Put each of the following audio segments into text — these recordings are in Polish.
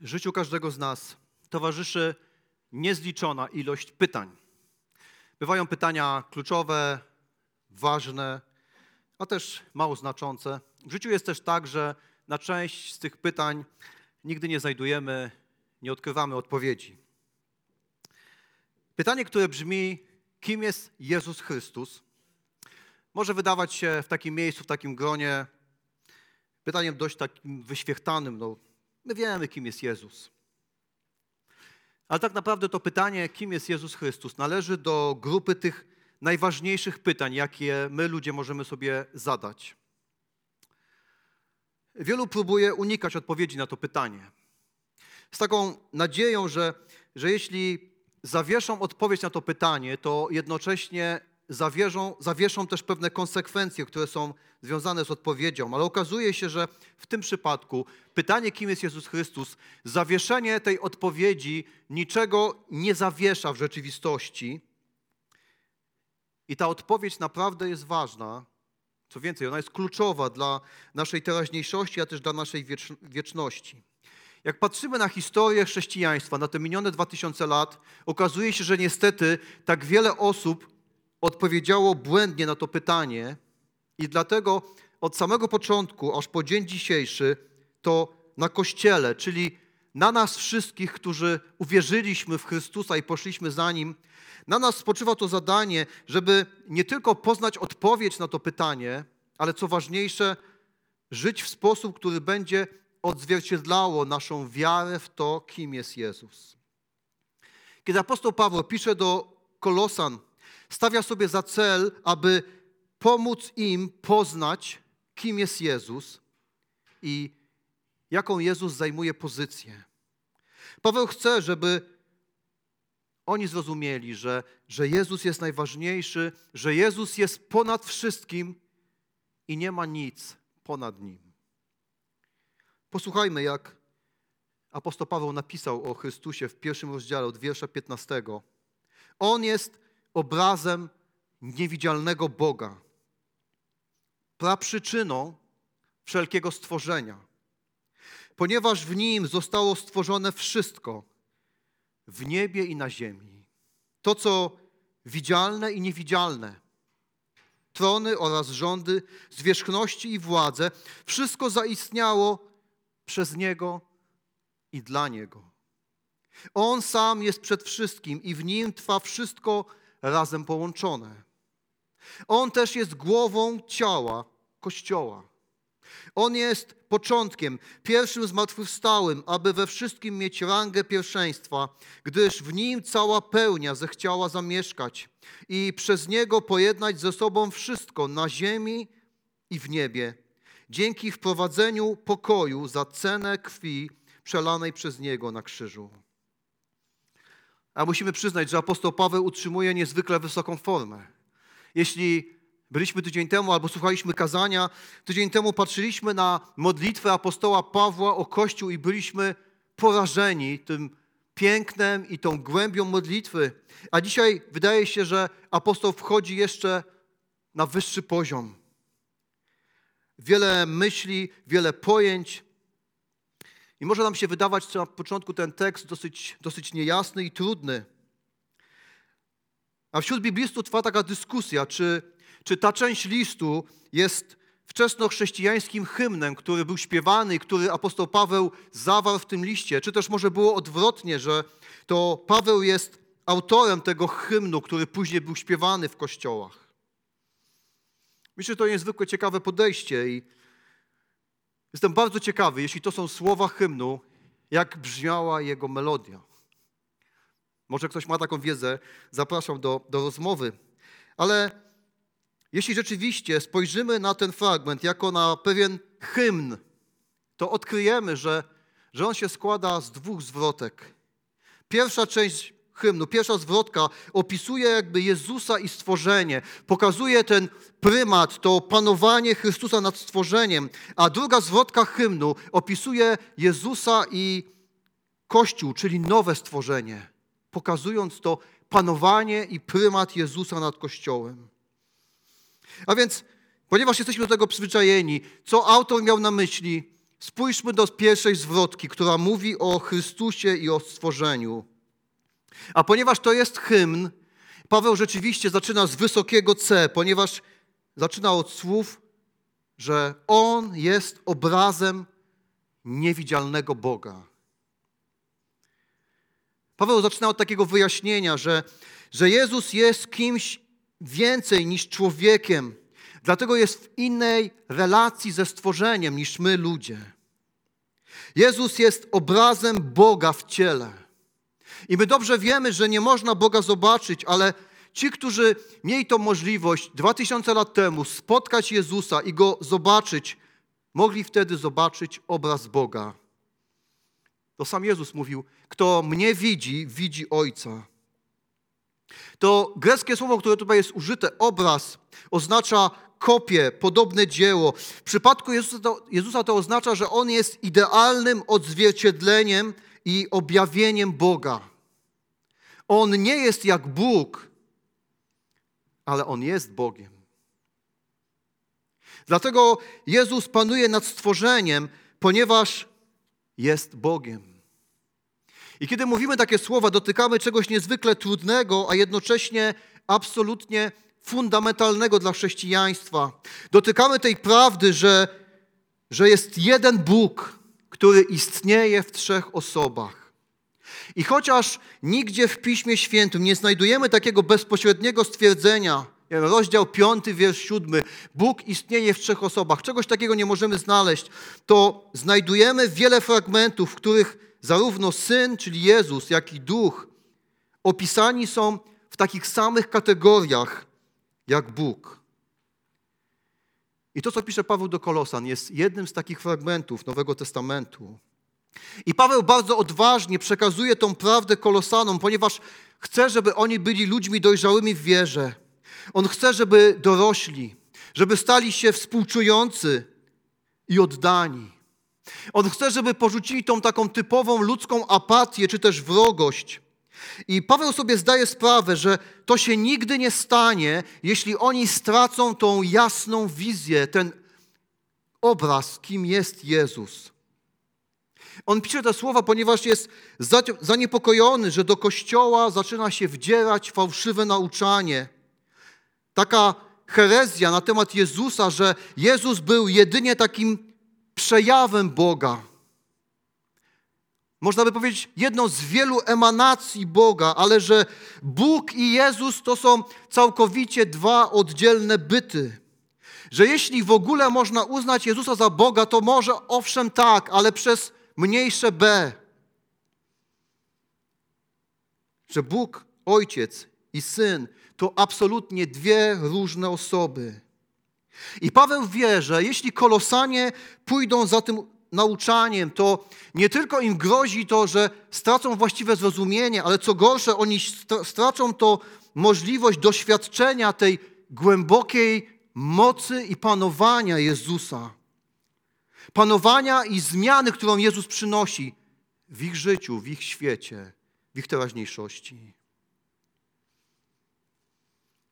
Życiu każdego z nas towarzyszy niezliczona ilość pytań. Bywają pytania kluczowe, ważne, a też mało znaczące. W życiu jest też tak, że na część z tych pytań nigdy nie znajdujemy, nie odkrywamy odpowiedzi. Pytanie, które brzmi: kim jest Jezus Chrystus? Może wydawać się w takim miejscu, w takim gronie pytaniem dość takim wyświechtanym. No, my wiemy, kim jest Jezus. Ale tak naprawdę to pytanie, kim jest Jezus Chrystus, należy do grupy tych najważniejszych pytań, jakie my ludzie możemy sobie zadać. Wielu próbuje unikać odpowiedzi na to pytanie. Z taką nadzieją, że, że jeśli zawieszą odpowiedź na to pytanie, to jednocześnie zawierzą, zawieszą też pewne konsekwencje, które są związane z odpowiedzią. Ale okazuje się, że w tym przypadku pytanie, kim jest Jezus Chrystus, zawieszenie tej odpowiedzi niczego nie zawiesza w rzeczywistości. I ta odpowiedź naprawdę jest ważna. Co więcej, ona jest kluczowa dla naszej teraźniejszości, a też dla naszej wieczności. Jak patrzymy na historię chrześcijaństwa, na te minione 2000 lat, okazuje się, że niestety tak wiele osób odpowiedziało błędnie na to pytanie i dlatego od samego początku, aż po dzień dzisiejszy, to na Kościele, czyli na nas wszystkich, którzy uwierzyliśmy w Chrystusa i poszliśmy za Nim, na nas spoczywa to zadanie, żeby nie tylko poznać odpowiedź na to pytanie, ale co ważniejsze, żyć w sposób, który będzie odzwierciedlało naszą wiarę w to, kim jest Jezus. Kiedy apostoł Paweł pisze do Kolosan, stawia sobie za cel, aby pomóc im poznać, kim jest Jezus i jaką Jezus zajmuje pozycję. Paweł chce, żeby oni zrozumieli, że, że Jezus jest najważniejszy, że Jezus jest ponad wszystkim i nie ma nic ponad nim. Posłuchajmy, jak apostoł Paweł napisał o Chrystusie w pierwszym rozdziale od wiersza 15. On jest obrazem niewidzialnego Boga, praprzyczyną wszelkiego stworzenia. Ponieważ w nim zostało stworzone wszystko, w niebie i na ziemi. To, co widzialne i niewidzialne, trony oraz rządy, zwierzchności i władze, wszystko zaistniało przez Niego i dla Niego. On sam jest przed wszystkim i w Nim trwa wszystko razem połączone. On też jest głową ciała Kościoła. On jest początkiem, pierwszym zmartwychwstałym, aby we wszystkim mieć rangę pierwszeństwa, gdyż w nim cała pełnia zechciała zamieszkać i przez niego pojednać ze sobą wszystko na ziemi i w niebie, dzięki wprowadzeniu pokoju za cenę krwi przelanej przez niego na krzyżu. A musimy przyznać, że apostoł Paweł utrzymuje niezwykle wysoką formę. Jeśli byliśmy tydzień temu albo słuchaliśmy kazania, tydzień temu patrzyliśmy na modlitwę apostoła Pawła o Kościół i byliśmy porażeni tym pięknem i tą głębią modlitwy. A dzisiaj wydaje się, że apostoł wchodzi jeszcze na wyższy poziom. Wiele myśli, wiele pojęć. I może nam się wydawać na początku ten tekst dosyć, dosyć niejasny i trudny. A wśród biblistów trwa taka dyskusja, czy, czy ta część listu jest wczesnochrześcijańskim hymnem, który był śpiewany i który apostoł Paweł zawarł w tym liście, czy też może było odwrotnie, że to Paweł jest autorem tego hymnu, który później był śpiewany w kościołach. Myślę, że to niezwykle ciekawe podejście i jestem bardzo ciekawy, jeśli to są słowa hymnu, jak brzmiała jego melodia. Może ktoś ma taką wiedzę, zapraszam do, do rozmowy. Ale jeśli rzeczywiście spojrzymy na ten fragment jako na pewien hymn, to odkryjemy, że, że on się składa z dwóch zwrotek. Pierwsza część hymnu, pierwsza zwrotka opisuje jakby Jezusa i stworzenie, pokazuje ten prymat, to panowanie Chrystusa nad stworzeniem, a druga zwrotka hymnu opisuje Jezusa i Kościół, czyli nowe stworzenie pokazując to panowanie i prymat Jezusa nad Kościołem. A więc, ponieważ jesteśmy do tego przyzwyczajeni, co autor miał na myśli, spójrzmy do pierwszej zwrotki, która mówi o Chrystusie i o stworzeniu. A ponieważ to jest hymn, Paweł rzeczywiście zaczyna z wysokiego C, ponieważ zaczyna od słów, że On jest obrazem niewidzialnego Boga. Paweł zaczyna od takiego wyjaśnienia, że, że Jezus jest kimś więcej niż człowiekiem, dlatego jest w innej relacji ze stworzeniem niż my ludzie. Jezus jest obrazem Boga w ciele. I my dobrze wiemy, że nie można Boga zobaczyć, ale ci, którzy mieli tą możliwość dwa tysiące lat temu spotkać Jezusa i Go zobaczyć, mogli wtedy zobaczyć obraz Boga. To sam Jezus mówił, kto mnie widzi, widzi Ojca. To greckie słowo, które tutaj jest użyte, obraz, oznacza kopię, podobne dzieło. W przypadku Jezusa to, Jezusa to oznacza, że On jest idealnym odzwierciedleniem i objawieniem Boga. On nie jest jak Bóg, ale On jest Bogiem. Dlatego Jezus panuje nad stworzeniem, ponieważ jest Bogiem. I kiedy mówimy takie słowa, dotykamy czegoś niezwykle trudnego, a jednocześnie absolutnie fundamentalnego dla chrześcijaństwa. Dotykamy tej prawdy, że, że jest jeden Bóg, który istnieje w trzech osobach. I chociaż nigdzie w Piśmie Świętym nie znajdujemy takiego bezpośredniego stwierdzenia, rozdział 5, wiersz 7, Bóg istnieje w trzech osobach, czegoś takiego nie możemy znaleźć, to znajdujemy wiele fragmentów, w których zarówno Syn, czyli Jezus, jak i Duch opisani są w takich samych kategoriach jak Bóg. I to, co pisze Paweł do Kolosan, jest jednym z takich fragmentów Nowego Testamentu. I Paweł bardzo odważnie przekazuje tą prawdę Kolosanom, ponieważ chce, żeby oni byli ludźmi dojrzałymi w wierze. On chce, żeby dorośli, żeby stali się współczujący i oddani. On chce, żeby porzucili tą taką typową ludzką apatię czy też wrogość. I Paweł sobie zdaje sprawę, że to się nigdy nie stanie, jeśli oni stracą tą jasną wizję, ten obraz, kim jest Jezus. On pisze te słowa, ponieważ jest zaniepokojony, że do kościoła zaczyna się wdzierać fałszywe nauczanie. Taka herezja na temat Jezusa, że Jezus był jedynie takim przejawem Boga. Można by powiedzieć jedną z wielu emanacji Boga, ale że Bóg i Jezus to są całkowicie dwa oddzielne byty. Że jeśli w ogóle można uznać Jezusa za Boga, to może owszem tak, ale przez mniejsze B. Że Bóg, Ojciec i Syn to absolutnie dwie różne osoby. I Paweł wie, że jeśli kolosanie pójdą za tym nauczaniem, to nie tylko im grozi to, że stracą właściwe zrozumienie, ale co gorsze, oni stracą to możliwość doświadczenia tej głębokiej mocy i panowania Jezusa. Panowania i zmiany, którą Jezus przynosi w ich życiu, w ich świecie, w ich teraźniejszości.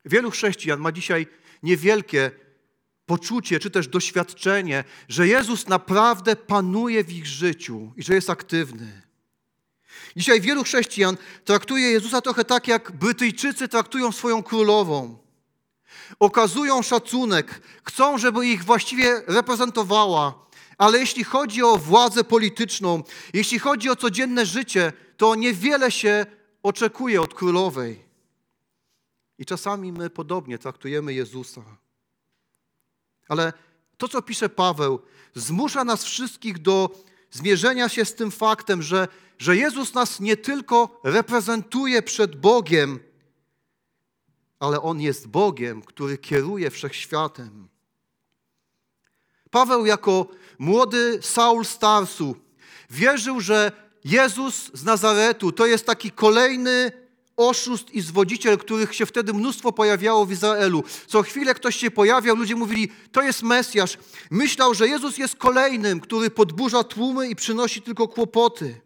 Wielu chrześcijan ma dzisiaj niewielkie poczucie czy też doświadczenie, że Jezus naprawdę panuje w ich życiu i że jest aktywny. Dzisiaj wielu chrześcijan traktuje Jezusa trochę tak, jak Brytyjczycy traktują swoją królową. Okazują szacunek, chcą, żeby ich właściwie reprezentowała, ale jeśli chodzi o władzę polityczną, jeśli chodzi o codzienne życie, to niewiele się oczekuje od królowej. I czasami my podobnie traktujemy Jezusa. Ale to, co pisze Paweł, zmusza nas wszystkich do zmierzenia się z tym faktem, że, że Jezus nas nie tylko reprezentuje przed Bogiem, ale On jest Bogiem, który kieruje wszechświatem. Paweł jako młody Saul Starsu wierzył, że Jezus z Nazaretu to jest taki kolejny oszust i zwodziciel, których się wtedy mnóstwo pojawiało w Izraelu. Co chwilę ktoś się pojawiał, ludzie mówili, to jest Mesjasz. Myślał, że Jezus jest kolejnym, który podburza tłumy i przynosi tylko kłopoty.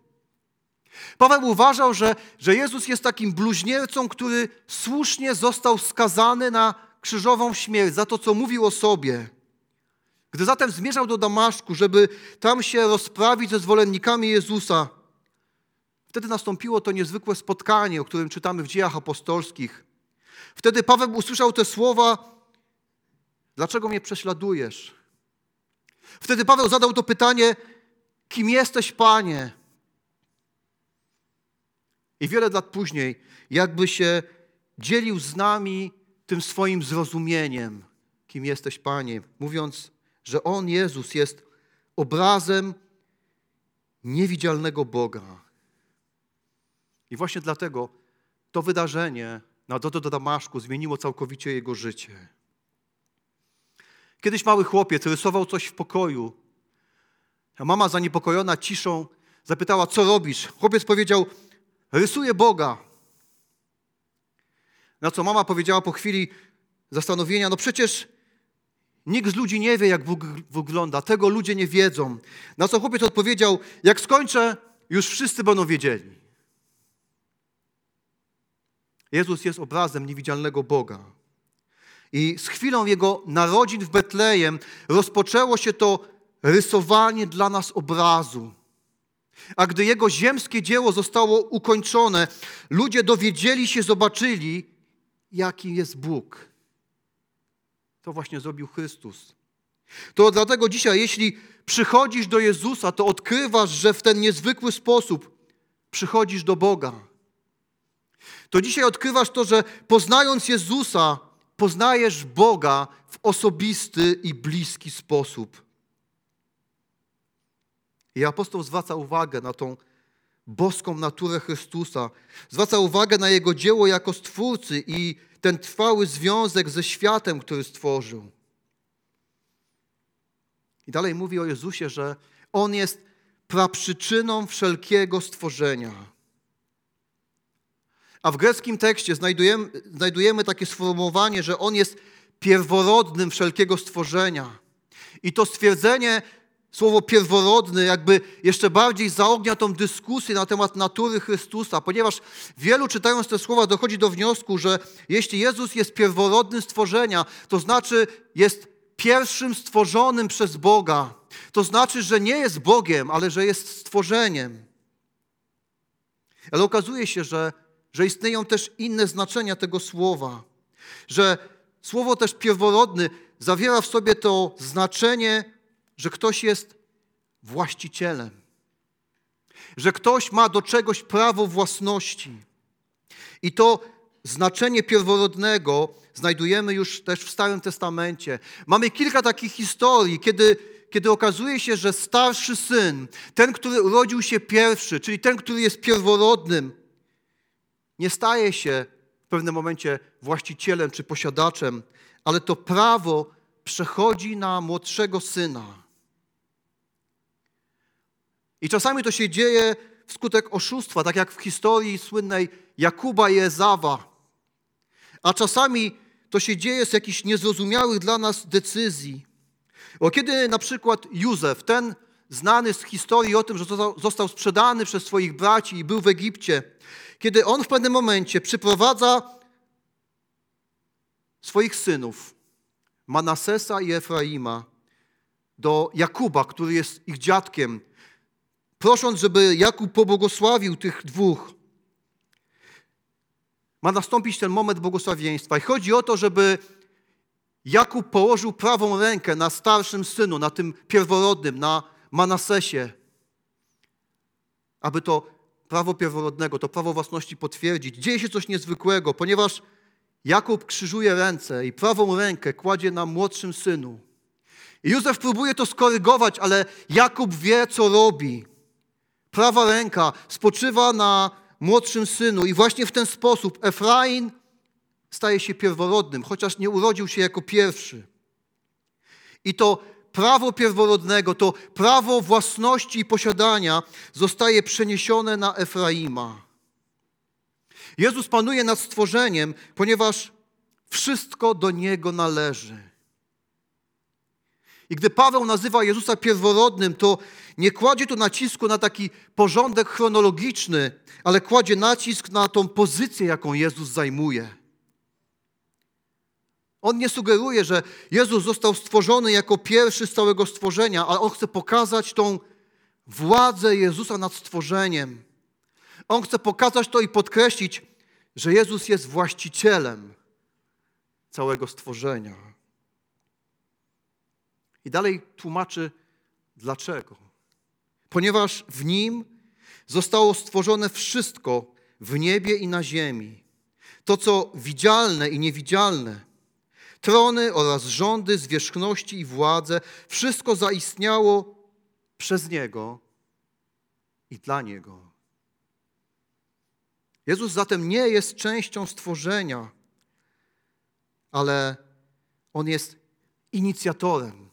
Paweł uważał, że, że Jezus jest takim bluźniercą, który słusznie został skazany na krzyżową śmierć za to, co mówił o sobie. Gdy zatem zmierzał do Damaszku, żeby tam się rozprawić ze zwolennikami Jezusa, wtedy nastąpiło to niezwykłe spotkanie, o którym czytamy w dziejach apostolskich. Wtedy Paweł usłyszał te słowa: Dlaczego mnie prześladujesz? Wtedy Paweł zadał to pytanie: Kim jesteś, panie? I wiele lat później, jakby się dzielił z nami tym swoim zrozumieniem, kim jesteś, panie, mówiąc, że On, Jezus, jest obrazem niewidzialnego Boga. I właśnie dlatego to wydarzenie na drodze do Damaszku zmieniło całkowicie jego życie. Kiedyś mały chłopiec rysował coś w pokoju. A mama zaniepokojona ciszą zapytała, co robisz? Chłopiec powiedział, rysuję Boga. Na co mama powiedziała po chwili zastanowienia, no przecież nikt z ludzi nie wie, jak Bóg wygląda, tego ludzie nie wiedzą. Na co chłopiec odpowiedział, jak skończę, już wszyscy będą wiedzieli. Jezus jest obrazem niewidzialnego Boga. I z chwilą Jego narodzin w Betlejem rozpoczęło się to rysowanie dla nas obrazu. A gdy Jego ziemskie dzieło zostało ukończone, ludzie dowiedzieli się, zobaczyli, jaki jest Bóg. To właśnie zrobił Chrystus. To dlatego dzisiaj, jeśli przychodzisz do Jezusa, to odkrywasz, że w ten niezwykły sposób przychodzisz do Boga. To dzisiaj odkrywasz to, że poznając Jezusa, poznajesz Boga w osobisty i bliski sposób. I apostoł zwraca uwagę na tą boską naturę Chrystusa. Zwraca uwagę na Jego dzieło jako Stwórcy i ten trwały związek ze światem, który stworzył. I dalej mówi o Jezusie, że On jest praprzyczyną wszelkiego stworzenia. A w greckim tekście znajdujemy, znajdujemy takie sformułowanie, że On jest pierworodnym wszelkiego stworzenia. I to stwierdzenie Słowo pierworodny jakby jeszcze bardziej zaognia tą dyskusję na temat natury Chrystusa, ponieważ wielu czytając te słowa dochodzi do wniosku, że jeśli Jezus jest pierworodnym stworzenia, to znaczy jest pierwszym stworzonym przez Boga. To znaczy, że nie jest Bogiem, ale że jest stworzeniem. Ale okazuje się, że, że istnieją też inne znaczenia tego słowa, że słowo też pierworodny zawiera w sobie to znaczenie że ktoś jest właścicielem, że ktoś ma do czegoś prawo własności. I to znaczenie pierworodnego znajdujemy już też w Starym Testamencie. Mamy kilka takich historii, kiedy, kiedy okazuje się, że starszy syn, ten, który urodził się pierwszy, czyli ten, który jest pierworodnym, nie staje się w pewnym momencie właścicielem czy posiadaczem, ale to prawo przechodzi na młodszego syna. I czasami to się dzieje wskutek oszustwa, tak jak w historii słynnej Jakuba i Ezawa. A czasami to się dzieje z jakichś niezrozumiałych dla nas decyzji. Bo kiedy na przykład Józef, ten znany z historii o tym, że został sprzedany przez swoich braci i był w Egipcie, kiedy on w pewnym momencie przyprowadza swoich synów, Manasesa i Efraima, do Jakuba, który jest ich dziadkiem, prosząc, żeby Jakub pobłogosławił tych dwóch. Ma nastąpić ten moment błogosławieństwa. I chodzi o to, żeby Jakub położył prawą rękę na starszym synu, na tym pierworodnym, na Manasesie, aby to prawo pierworodnego, to prawo własności potwierdzić. Dzieje się coś niezwykłego, ponieważ Jakub krzyżuje ręce i prawą rękę kładzie na młodszym synu. I Józef próbuje to skorygować, ale Jakub wie, co robi prawa ręka spoczywa na młodszym synu i właśnie w ten sposób Efrain staje się pierworodnym, chociaż nie urodził się jako pierwszy. I to prawo pierworodnego, to prawo własności i posiadania zostaje przeniesione na Efraima. Jezus panuje nad stworzeniem, ponieważ wszystko do Niego należy. I gdy Paweł nazywa Jezusa pierworodnym, to nie kładzie tu nacisku na taki porządek chronologiczny, ale kładzie nacisk na tą pozycję, jaką Jezus zajmuje. On nie sugeruje, że Jezus został stworzony jako pierwszy z całego stworzenia, ale on chce pokazać tą władzę Jezusa nad stworzeniem. On chce pokazać to i podkreślić, że Jezus jest właścicielem całego stworzenia. I dalej tłumaczy dlaczego. Ponieważ w nim zostało stworzone wszystko w niebie i na ziemi. To, co widzialne i niewidzialne, trony oraz rządy, zwierzchności i władze, wszystko zaistniało przez Niego i dla Niego. Jezus zatem nie jest częścią stworzenia, ale On jest inicjatorem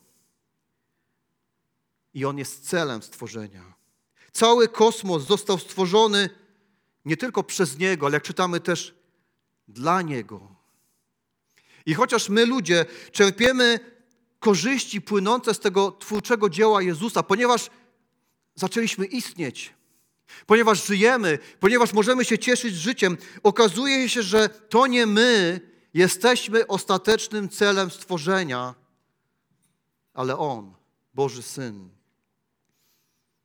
i On jest celem stworzenia. Cały kosmos został stworzony nie tylko przez Niego, ale jak czytamy też dla Niego. I chociaż my ludzie czerpiemy korzyści płynące z tego twórczego dzieła Jezusa, ponieważ zaczęliśmy istnieć, ponieważ żyjemy, ponieważ możemy się cieszyć życiem, okazuje się, że to nie my jesteśmy ostatecznym celem stworzenia, ale On, Boży Syn.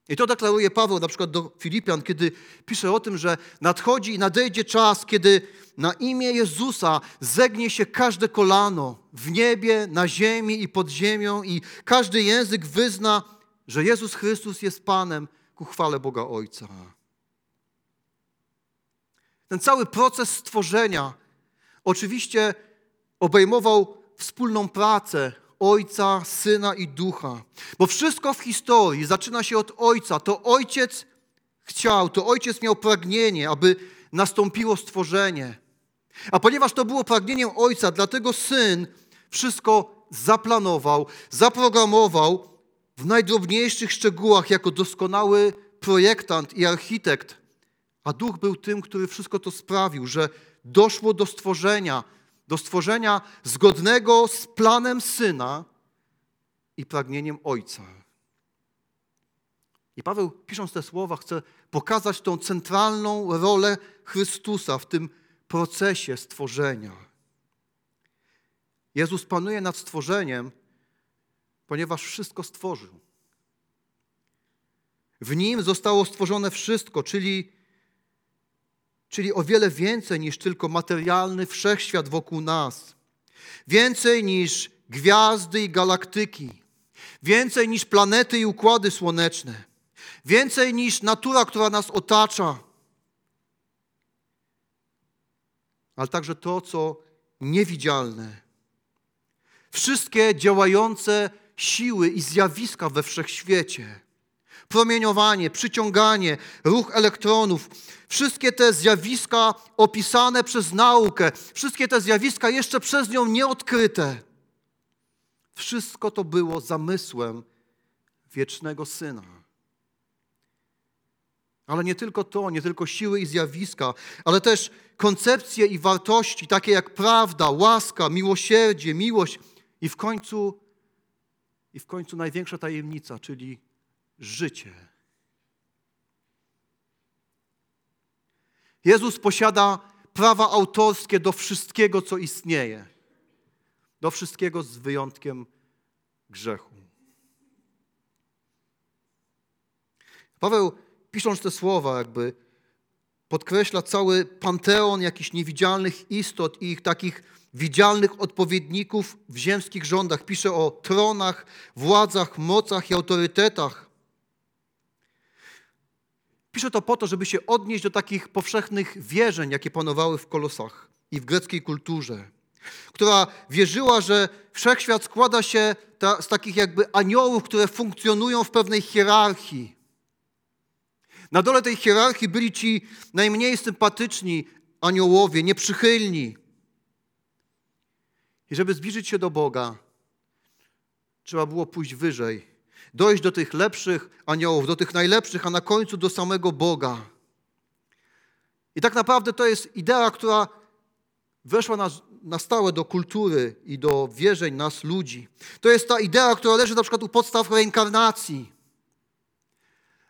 I to deklaruje Paweł na przykład do Filipian, kiedy pisze o tym, że nadchodzi i nadejdzie czas, kiedy na imię Jezusa zegnie się każde kolano w niebie, na ziemi i pod ziemią i każdy język wyzna, że Jezus Chrystus jest Panem ku chwale Boga Ojca. Ten cały proces stworzenia oczywiście obejmował wspólną pracę Ojca, Syna i Ducha. Bo wszystko w historii zaczyna się od Ojca. To Ojciec chciał, to Ojciec miał pragnienie, aby nastąpiło stworzenie. A ponieważ to było pragnieniem Ojca, dlatego Syn wszystko zaplanował, zaprogramował w najdrobniejszych szczegółach jako doskonały projektant i architekt. A Duch był tym, który wszystko to sprawił, że doszło do stworzenia, do stworzenia zgodnego z planem Syna i pragnieniem Ojca. I Paweł, pisząc te słowa, chce pokazać tą centralną rolę Chrystusa w tym procesie stworzenia. Jezus panuje nad stworzeniem, ponieważ wszystko stworzył. W nim zostało stworzone wszystko, czyli czyli o wiele więcej niż tylko materialny wszechświat wokół nas. Więcej niż gwiazdy i galaktyki. Więcej niż planety i układy słoneczne. Więcej niż natura, która nas otacza. Ale także to, co niewidzialne. Wszystkie działające siły i zjawiska we wszechświecie promieniowanie, przyciąganie, ruch elektronów, wszystkie te zjawiska opisane przez naukę, wszystkie te zjawiska jeszcze przez nią nieodkryte. Wszystko to było zamysłem wiecznego Syna. Ale nie tylko to, nie tylko siły i zjawiska, ale też koncepcje i wartości, takie jak prawda, łaska, miłosierdzie, miłość i w końcu, i w końcu największa tajemnica, czyli życie. Jezus posiada prawa autorskie do wszystkiego, co istnieje. Do wszystkiego z wyjątkiem grzechu. Paweł, pisząc te słowa, jakby podkreśla cały panteon jakichś niewidzialnych istot i ich takich widzialnych odpowiedników w ziemskich rządach. Pisze o tronach, władzach, mocach i autorytetach. Pisze to po to, żeby się odnieść do takich powszechnych wierzeń, jakie panowały w Kolosach i w greckiej kulturze, która wierzyła, że wszechświat składa się ta, z takich jakby aniołów, które funkcjonują w pewnej hierarchii. Na dole tej hierarchii byli ci najmniej sympatyczni aniołowie, nieprzychylni. I żeby zbliżyć się do Boga, trzeba było pójść wyżej dojść do tych lepszych aniołów, do tych najlepszych, a na końcu do samego Boga. I tak naprawdę to jest idea, która weszła na, na stałe do kultury i do wierzeń nas, ludzi. To jest ta idea, która leży na przykład u podstaw reinkarnacji.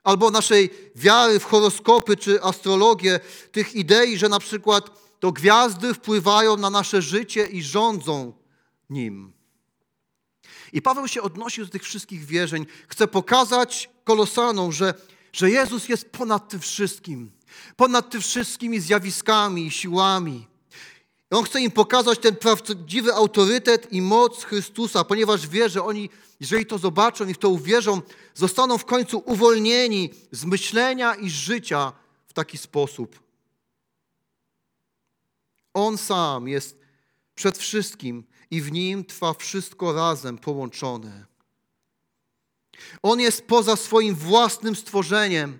Albo naszej wiary w horoskopy czy astrologię, tych idei, że na przykład to gwiazdy wpływają na nasze życie i rządzą Nim. I Paweł się odnosi do tych wszystkich wierzeń. Chce pokazać Kolosanom, że, że Jezus jest ponad tym wszystkim. Ponad tym wszystkimi zjawiskami i siłami. I on chce im pokazać ten prawdziwy autorytet i moc Chrystusa, ponieważ wie, że oni, jeżeli to zobaczą i w to uwierzą, zostaną w końcu uwolnieni z myślenia i życia w taki sposób. On sam jest przed wszystkim i w nim trwa wszystko razem połączone. On jest poza swoim własnym stworzeniem.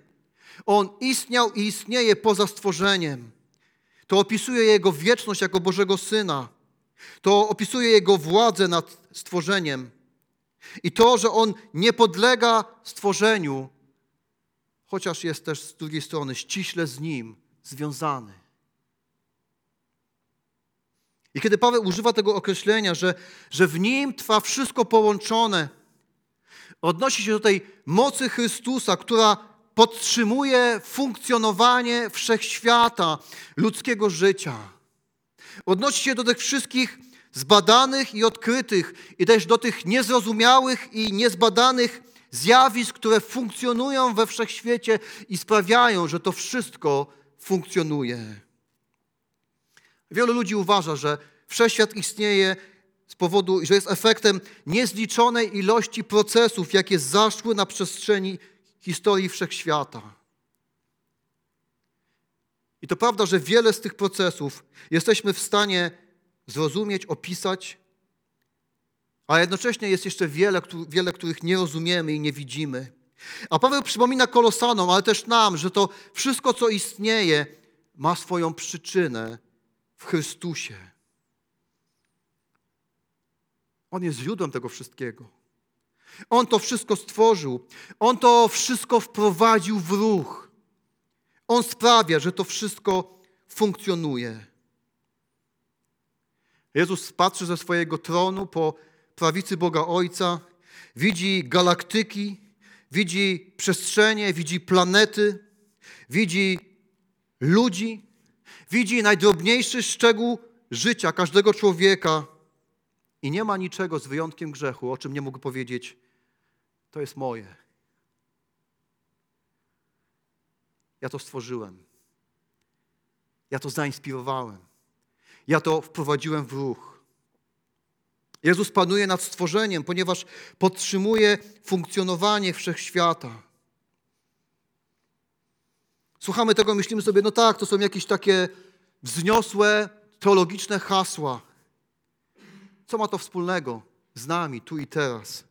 On istniał i istnieje poza stworzeniem. To opisuje Jego wieczność jako Bożego Syna. To opisuje Jego władzę nad stworzeniem. I to, że On nie podlega stworzeniu, chociaż jest też z drugiej strony ściśle z Nim związany. I kiedy Paweł używa tego określenia, że, że w Nim trwa wszystko połączone, odnosi się do tej mocy Chrystusa, która podtrzymuje funkcjonowanie wszechświata, ludzkiego życia. Odnosi się do tych wszystkich zbadanych i odkrytych, i też do tych niezrozumiałych i niezbadanych zjawisk, które funkcjonują we wszechświecie i sprawiają, że to wszystko funkcjonuje. Wielu ludzi uważa, że wszechświat istnieje z powodu, że jest efektem niezliczonej ilości procesów, jakie zaszły na przestrzeni historii wszechświata. I to prawda, że wiele z tych procesów jesteśmy w stanie zrozumieć, opisać, a jednocześnie jest jeszcze wiele, wiele, których nie rozumiemy i nie widzimy. A Paweł przypomina Kolosanom, ale też nam, że to wszystko, co istnieje, ma swoją przyczynę w Chrystusie. On jest źródłem tego wszystkiego. On to wszystko stworzył. On to wszystko wprowadził w ruch. On sprawia, że to wszystko funkcjonuje. Jezus patrzy ze swojego tronu po prawicy Boga Ojca, widzi galaktyki, widzi przestrzenie, widzi planety, widzi ludzi, widzi najdrobniejszy szczegół życia każdego człowieka i nie ma niczego z wyjątkiem grzechu, o czym nie mógł powiedzieć, to jest moje. Ja to stworzyłem. Ja to zainspirowałem. Ja to wprowadziłem w ruch. Jezus panuje nad stworzeniem, ponieważ podtrzymuje funkcjonowanie wszechświata. Słuchamy tego, myślimy sobie, no tak, to są jakieś takie wzniosłe, teologiczne hasła. Co ma to wspólnego z nami, tu i teraz?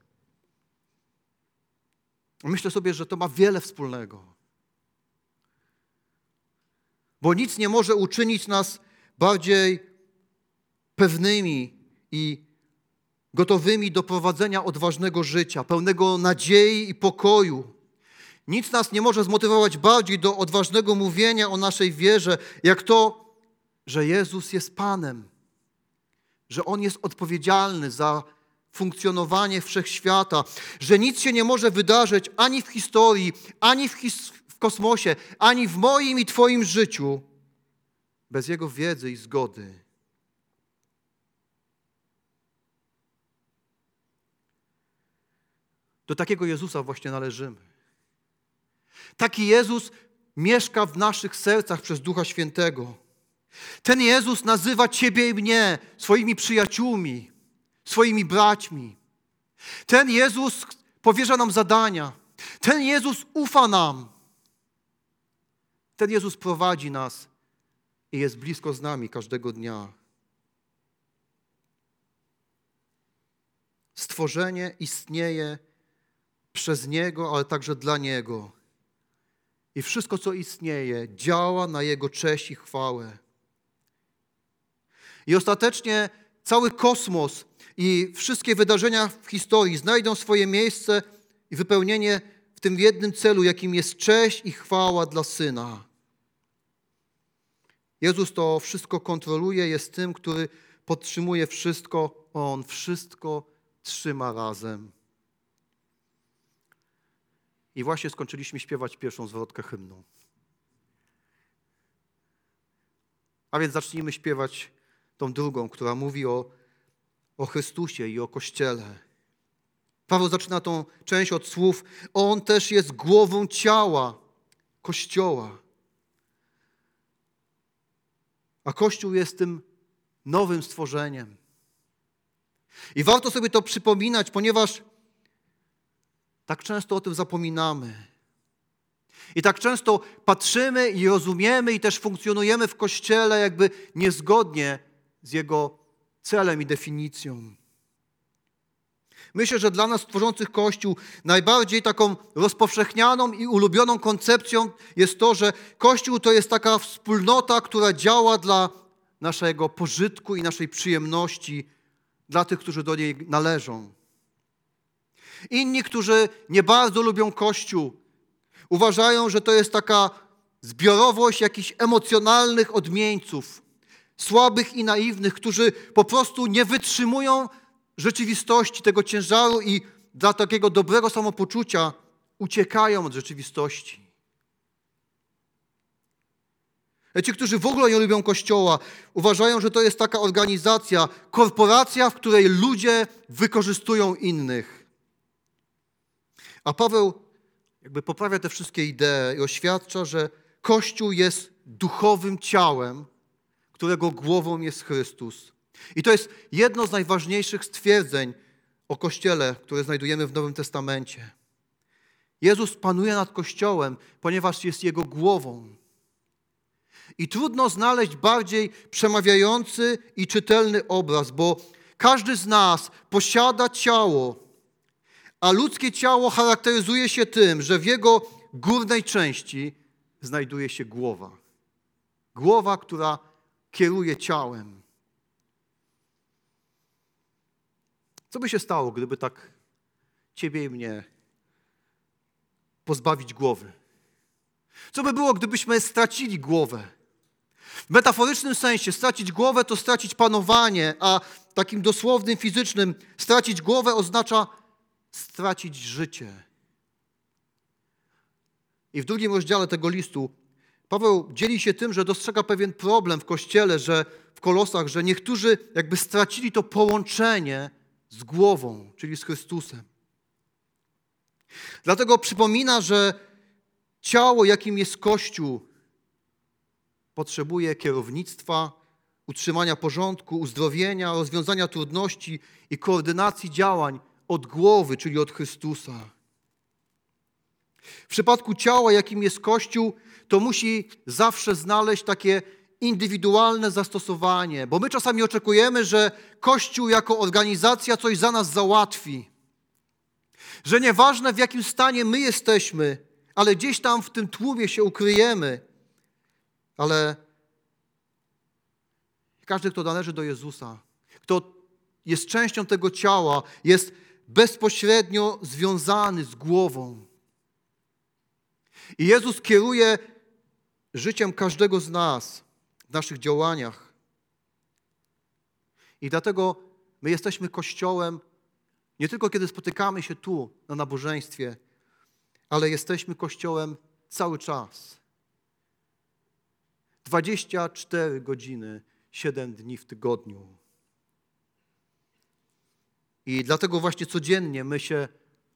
Myślę sobie, że to ma wiele wspólnego. Bo nic nie może uczynić nas bardziej pewnymi i gotowymi do prowadzenia odważnego życia, pełnego nadziei i pokoju. Nic nas nie może zmotywować bardziej do odważnego mówienia o naszej wierze, jak to, że Jezus jest Panem, że On jest odpowiedzialny za funkcjonowanie wszechświata, że nic się nie może wydarzyć ani w historii, ani w, his w kosmosie, ani w moim i Twoim życiu bez Jego wiedzy i zgody. Do takiego Jezusa właśnie należymy. Taki Jezus mieszka w naszych sercach przez Ducha Świętego. Ten Jezus nazywa Ciebie i mnie swoimi przyjaciółmi, swoimi braćmi. Ten Jezus powierza nam zadania. Ten Jezus ufa nam. Ten Jezus prowadzi nas i jest blisko z nami każdego dnia. Stworzenie istnieje przez Niego, ale także dla Niego. I wszystko, co istnieje, działa na Jego cześć i chwałę. I ostatecznie cały kosmos i wszystkie wydarzenia w historii znajdą swoje miejsce i wypełnienie w tym jednym celu, jakim jest cześć i chwała dla Syna. Jezus to wszystko kontroluje, jest tym, który podtrzymuje wszystko, On wszystko trzyma razem. I właśnie skończyliśmy śpiewać pierwszą zwrotkę hymnu. A więc zacznijmy śpiewać tą drugą, która mówi o o Chrystusie i o Kościele. Paweł zaczyna tą część od słów: On też jest głową ciała Kościoła. A Kościół jest tym nowym stworzeniem. I warto sobie to przypominać, ponieważ tak często o tym zapominamy. I tak często patrzymy i rozumiemy i też funkcjonujemy w Kościele jakby niezgodnie z jego celem i definicją. Myślę, że dla nas tworzących Kościół najbardziej taką rozpowszechnianą i ulubioną koncepcją jest to, że Kościół to jest taka wspólnota, która działa dla naszego pożytku i naszej przyjemności, dla tych, którzy do niej należą. Inni, którzy nie bardzo lubią Kościół, uważają, że to jest taka zbiorowość jakichś emocjonalnych odmieńców, słabych i naiwnych, którzy po prostu nie wytrzymują rzeczywistości, tego ciężaru i dla takiego dobrego samopoczucia uciekają od rzeczywistości. Ci, którzy w ogóle nie lubią Kościoła, uważają, że to jest taka organizacja, korporacja, w której ludzie wykorzystują innych. A Paweł jakby poprawia te wszystkie idee i oświadcza, że Kościół jest duchowym ciałem, którego głową jest Chrystus. I to jest jedno z najważniejszych stwierdzeń o Kościele, które znajdujemy w Nowym Testamencie. Jezus panuje nad Kościołem, ponieważ jest Jego głową. I trudno znaleźć bardziej przemawiający i czytelny obraz, bo każdy z nas posiada ciało, a ludzkie ciało charakteryzuje się tym, że w jego górnej części znajduje się głowa. Głowa, która kieruje ciałem. Co by się stało, gdyby tak ciebie i mnie pozbawić głowy? Co by było, gdybyśmy stracili głowę? W metaforycznym sensie stracić głowę to stracić panowanie, a takim dosłownym, fizycznym stracić głowę oznacza stracić życie. I w drugim rozdziale tego listu Paweł dzieli się tym, że dostrzega pewien problem w kościele, że w kolosach, że niektórzy jakby stracili to połączenie z głową, czyli z Chrystusem. Dlatego przypomina, że ciało, jakim jest Kościół, potrzebuje kierownictwa, utrzymania porządku, uzdrowienia, rozwiązania trudności i koordynacji działań od głowy, czyli od Chrystusa. W przypadku ciała, jakim jest Kościół, to musi zawsze znaleźć takie indywidualne zastosowanie, bo my czasami oczekujemy, że Kościół jako organizacja coś za nas załatwi. Że nieważne w jakim stanie my jesteśmy, ale gdzieś tam w tym tłumie się ukryjemy, ale każdy, kto należy do Jezusa, kto jest częścią tego ciała, jest bezpośrednio związany z głową. I Jezus kieruje życiem każdego z nas w naszych działaniach. I dlatego my jesteśmy Kościołem nie tylko kiedy spotykamy się tu na nabożeństwie, ale jesteśmy Kościołem cały czas. 24 godziny, 7 dni w tygodniu. I dlatego właśnie codziennie my się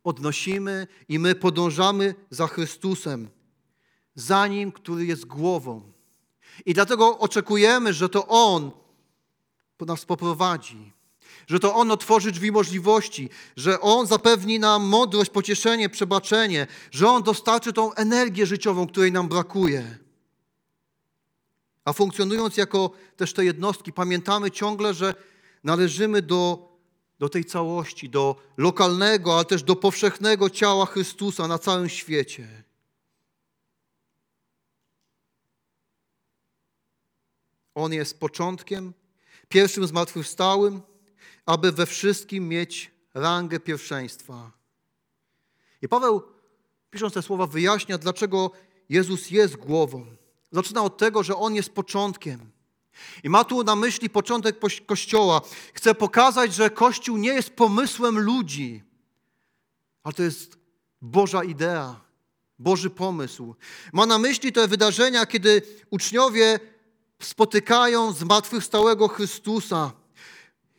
odnosimy i my podążamy za Chrystusem, za Nim, który jest głową. I dlatego oczekujemy, że to On nas poprowadzi, że to On otworzy drzwi możliwości, że On zapewni nam mądrość, pocieszenie, przebaczenie, że On dostarczy tą energię życiową, której nam brakuje. A funkcjonując jako też te jednostki, pamiętamy ciągle, że należymy do, do tej całości, do lokalnego, ale też do powszechnego ciała Chrystusa na całym świecie. On jest początkiem, pierwszym zmartwychwstałym, aby we wszystkim mieć rangę pierwszeństwa. I Paweł, pisząc te słowa, wyjaśnia, dlaczego Jezus jest głową. Zaczyna od tego, że On jest początkiem. I ma tu na myśli początek Kościoła. Chce pokazać, że Kościół nie jest pomysłem ludzi, ale to jest Boża idea, Boży pomysł. Ma na myśli te wydarzenia, kiedy uczniowie spotykają zmartwychwstałego Chrystusa.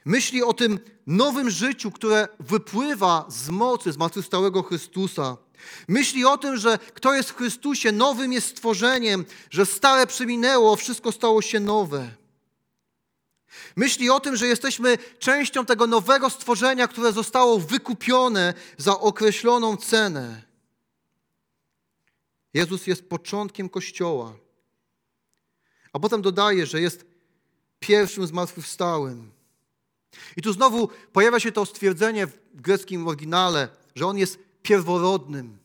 Myśli o tym nowym życiu, które wypływa z mocy zmartwychwstałego Chrystusa. Myśli o tym, że kto jest w Chrystusie, nowym jest stworzeniem, że stare przeminęło, wszystko stało się nowe. Myśli o tym, że jesteśmy częścią tego nowego stworzenia, które zostało wykupione za określoną cenę. Jezus jest początkiem Kościoła. A potem dodaje, że jest pierwszym zmartwychwstałym. I tu znowu pojawia się to stwierdzenie w greckim oryginale, że On jest pierworodnym.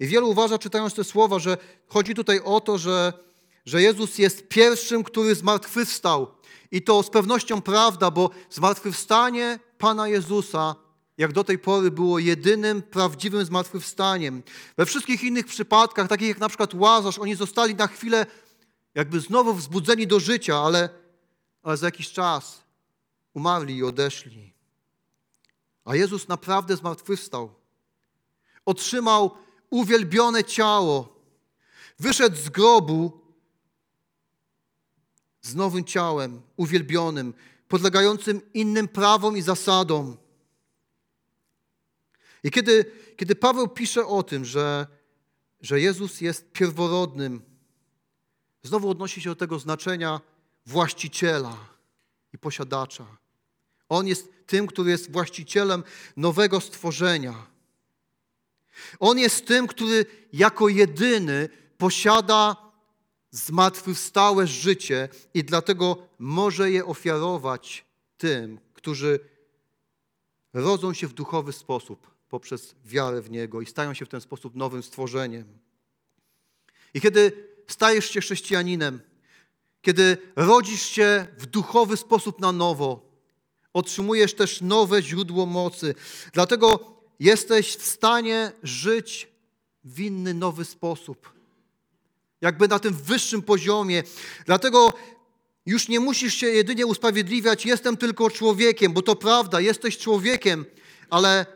I wielu uważa, czytając te słowa, że chodzi tutaj o to, że, że Jezus jest pierwszym, który zmartwychwstał. I to z pewnością prawda, bo zmartwychwstanie Pana Jezusa, jak do tej pory, było jedynym prawdziwym zmartwychwstaniem. We wszystkich innych przypadkach, takich jak na przykład Łazarz, oni zostali na chwilę jakby znowu wzbudzeni do życia, ale, ale za jakiś czas umarli i odeszli. A Jezus naprawdę zmartwychwstał. Otrzymał uwielbione ciało. Wyszedł z grobu z nowym ciałem, uwielbionym, podlegającym innym prawom i zasadom. I kiedy, kiedy Paweł pisze o tym, że, że Jezus jest pierworodnym, znowu odnosi się do tego znaczenia właściciela i posiadacza. On jest tym, który jest właścicielem nowego stworzenia. On jest tym, który jako jedyny posiada zmartwychwstałe życie i dlatego może je ofiarować tym, którzy rodzą się w duchowy sposób poprzez wiarę w Niego i stają się w ten sposób nowym stworzeniem. I kiedy stajesz się chrześcijaninem, kiedy rodzisz się w duchowy sposób na nowo, otrzymujesz też nowe źródło mocy. Dlatego jesteś w stanie żyć w inny, nowy sposób. Jakby na tym wyższym poziomie. Dlatego już nie musisz się jedynie usprawiedliwiać, jestem tylko człowiekiem, bo to prawda, jesteś człowiekiem, ale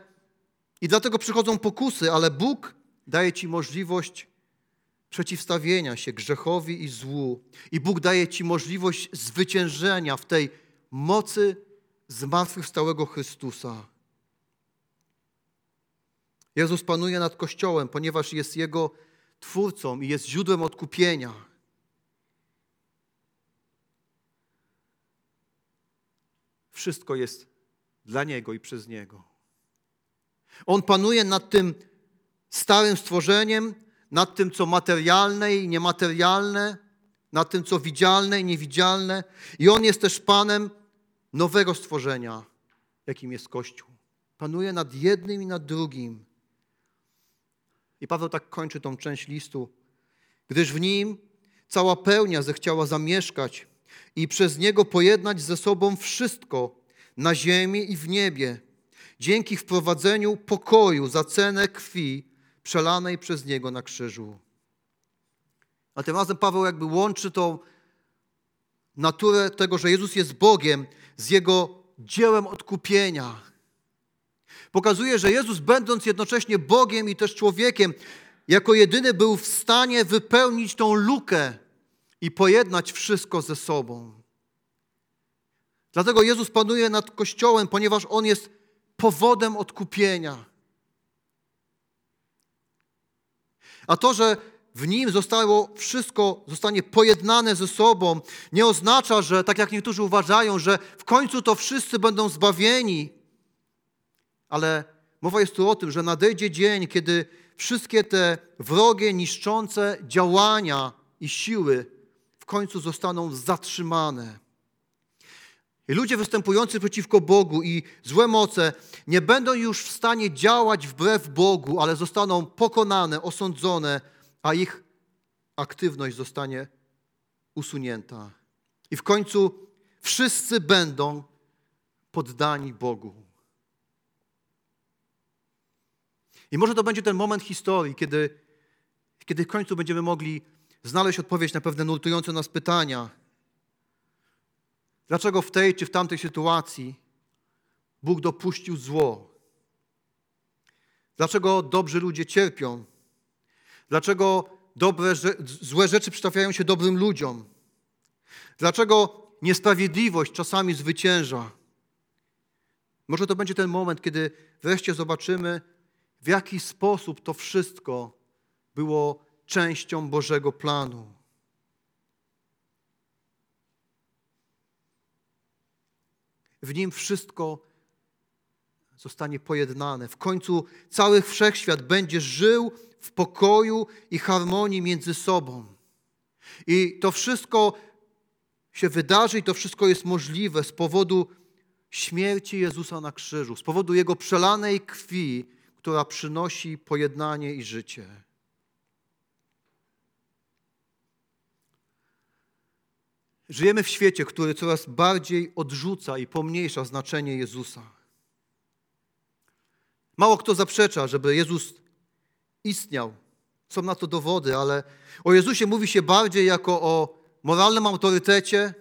i dlatego przychodzą pokusy, ale Bóg daje ci możliwość przeciwstawienia się grzechowi i złu. I Bóg daje ci możliwość zwyciężenia w tej mocy zmartwychwstałego Chrystusa. Jezus panuje nad Kościołem, ponieważ jest Jego Twórcą i jest źródłem odkupienia. Wszystko jest dla Niego i przez Niego. On panuje nad tym starym stworzeniem, nad tym, co materialne i niematerialne, nad tym, co widzialne i niewidzialne. I On jest też Panem nowego stworzenia, jakim jest Kościół. Panuje nad jednym i nad drugim. I Paweł tak kończy tą część listu, gdyż w nim cała pełnia zechciała zamieszkać i przez niego pojednać ze sobą wszystko na ziemi i w niebie, dzięki wprowadzeniu pokoju za cenę krwi przelanej przez niego na krzyżu. A tym razem Paweł jakby łączy tą naturę tego, że Jezus jest Bogiem z Jego dziełem odkupienia. Pokazuje, że Jezus, będąc jednocześnie Bogiem i też człowiekiem, jako jedyny był w stanie wypełnić tą lukę i pojednać wszystko ze sobą. Dlatego Jezus panuje nad Kościołem, ponieważ On jest powodem odkupienia. A to, że w nim zostało wszystko, zostanie pojednane ze sobą, nie oznacza, że tak jak niektórzy uważają, że w końcu to wszyscy będą zbawieni. Ale mowa jest tu o tym, że nadejdzie dzień, kiedy wszystkie te wrogie, niszczące działania i siły w końcu zostaną zatrzymane. I ludzie występujący przeciwko Bogu i złe moce nie będą już w stanie działać wbrew Bogu, ale zostaną pokonane, osądzone, a ich aktywność zostanie usunięta. I w końcu wszyscy będą poddani Bogu. I może to będzie ten moment historii, kiedy, kiedy w końcu będziemy mogli znaleźć odpowiedź na pewne nurtujące nas pytania. Dlaczego w tej czy w tamtej sytuacji Bóg dopuścił zło? Dlaczego dobrzy ludzie cierpią? Dlaczego dobre, złe rzeczy przytrafiają się dobrym ludziom? Dlaczego niesprawiedliwość czasami zwycięża? Może to będzie ten moment, kiedy wreszcie zobaczymy, w jaki sposób to wszystko było częścią Bożego planu. W nim wszystko zostanie pojednane. W końcu cały wszechświat będzie żył w pokoju i harmonii między sobą. I to wszystko się wydarzy i to wszystko jest możliwe z powodu śmierci Jezusa na krzyżu, z powodu Jego przelanej krwi, która przynosi pojednanie i życie. Żyjemy w świecie, który coraz bardziej odrzuca i pomniejsza znaczenie Jezusa. Mało kto zaprzecza, żeby Jezus istniał. Są na to dowody, ale o Jezusie mówi się bardziej jako o moralnym autorytecie,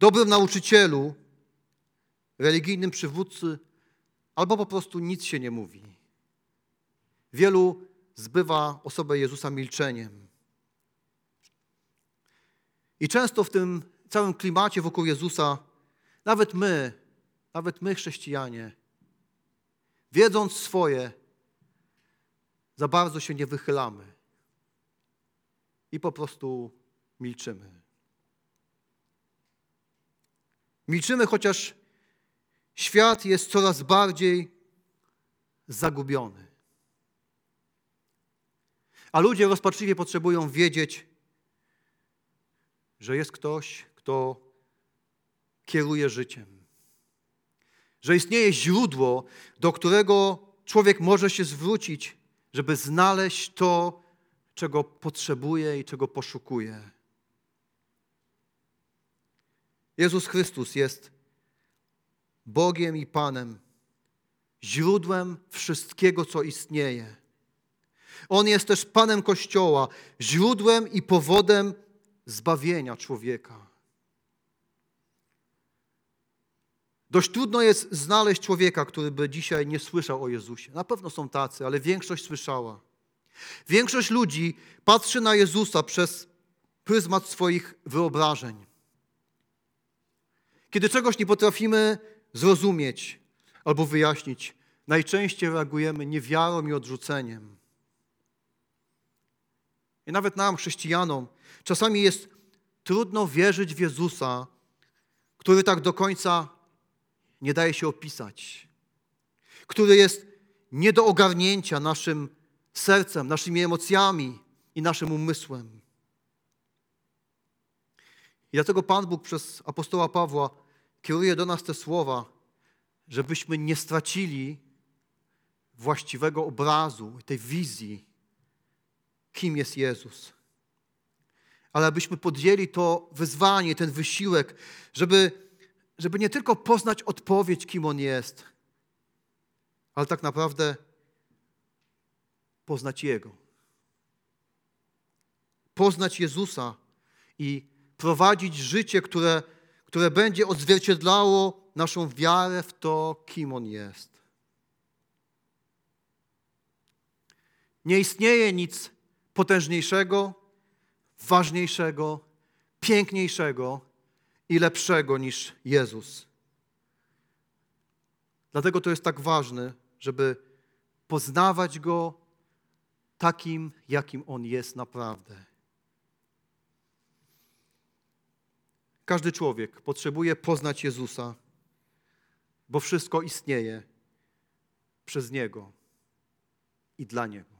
dobrym nauczycielu, religijnym przywódcy, albo po prostu nic się nie mówi. Wielu zbywa osobę Jezusa milczeniem. I często w tym całym klimacie wokół Jezusa, nawet my, nawet my chrześcijanie, wiedząc swoje, za bardzo się nie wychylamy i po prostu milczymy. Milczymy, chociaż świat jest coraz bardziej zagubiony. A ludzie rozpaczliwie potrzebują wiedzieć, że jest ktoś, kto kieruje życiem. Że istnieje źródło, do którego człowiek może się zwrócić, żeby znaleźć to, czego potrzebuje i czego poszukuje. Jezus Chrystus jest Bogiem i Panem, źródłem wszystkiego, co istnieje. On jest też Panem Kościoła, źródłem i powodem zbawienia człowieka. Dość trudno jest znaleźć człowieka, który by dzisiaj nie słyszał o Jezusie. Na pewno są tacy, ale większość słyszała. Większość ludzi patrzy na Jezusa przez pryzmat swoich wyobrażeń. Kiedy czegoś nie potrafimy zrozumieć albo wyjaśnić, najczęściej reagujemy niewiarą i odrzuceniem. I nawet nam, chrześcijanom, czasami jest trudno wierzyć w Jezusa, który tak do końca nie daje się opisać, który jest nie do ogarnięcia naszym sercem, naszymi emocjami i naszym umysłem. I dlatego Pan Bóg przez apostoła Pawła kieruje do nas te słowa, żebyśmy nie stracili właściwego obrazu, tej wizji, kim jest Jezus. Ale abyśmy podjęli to wyzwanie, ten wysiłek, żeby, żeby nie tylko poznać odpowiedź, kim On jest, ale tak naprawdę poznać Jego. Poznać Jezusa i prowadzić życie, które które będzie odzwierciedlało naszą wiarę w to, kim On jest. Nie istnieje nic potężniejszego, ważniejszego, piękniejszego i lepszego niż Jezus. Dlatego to jest tak ważne, żeby poznawać Go takim, jakim On jest naprawdę. Każdy człowiek potrzebuje poznać Jezusa, bo wszystko istnieje przez Niego i dla Niego.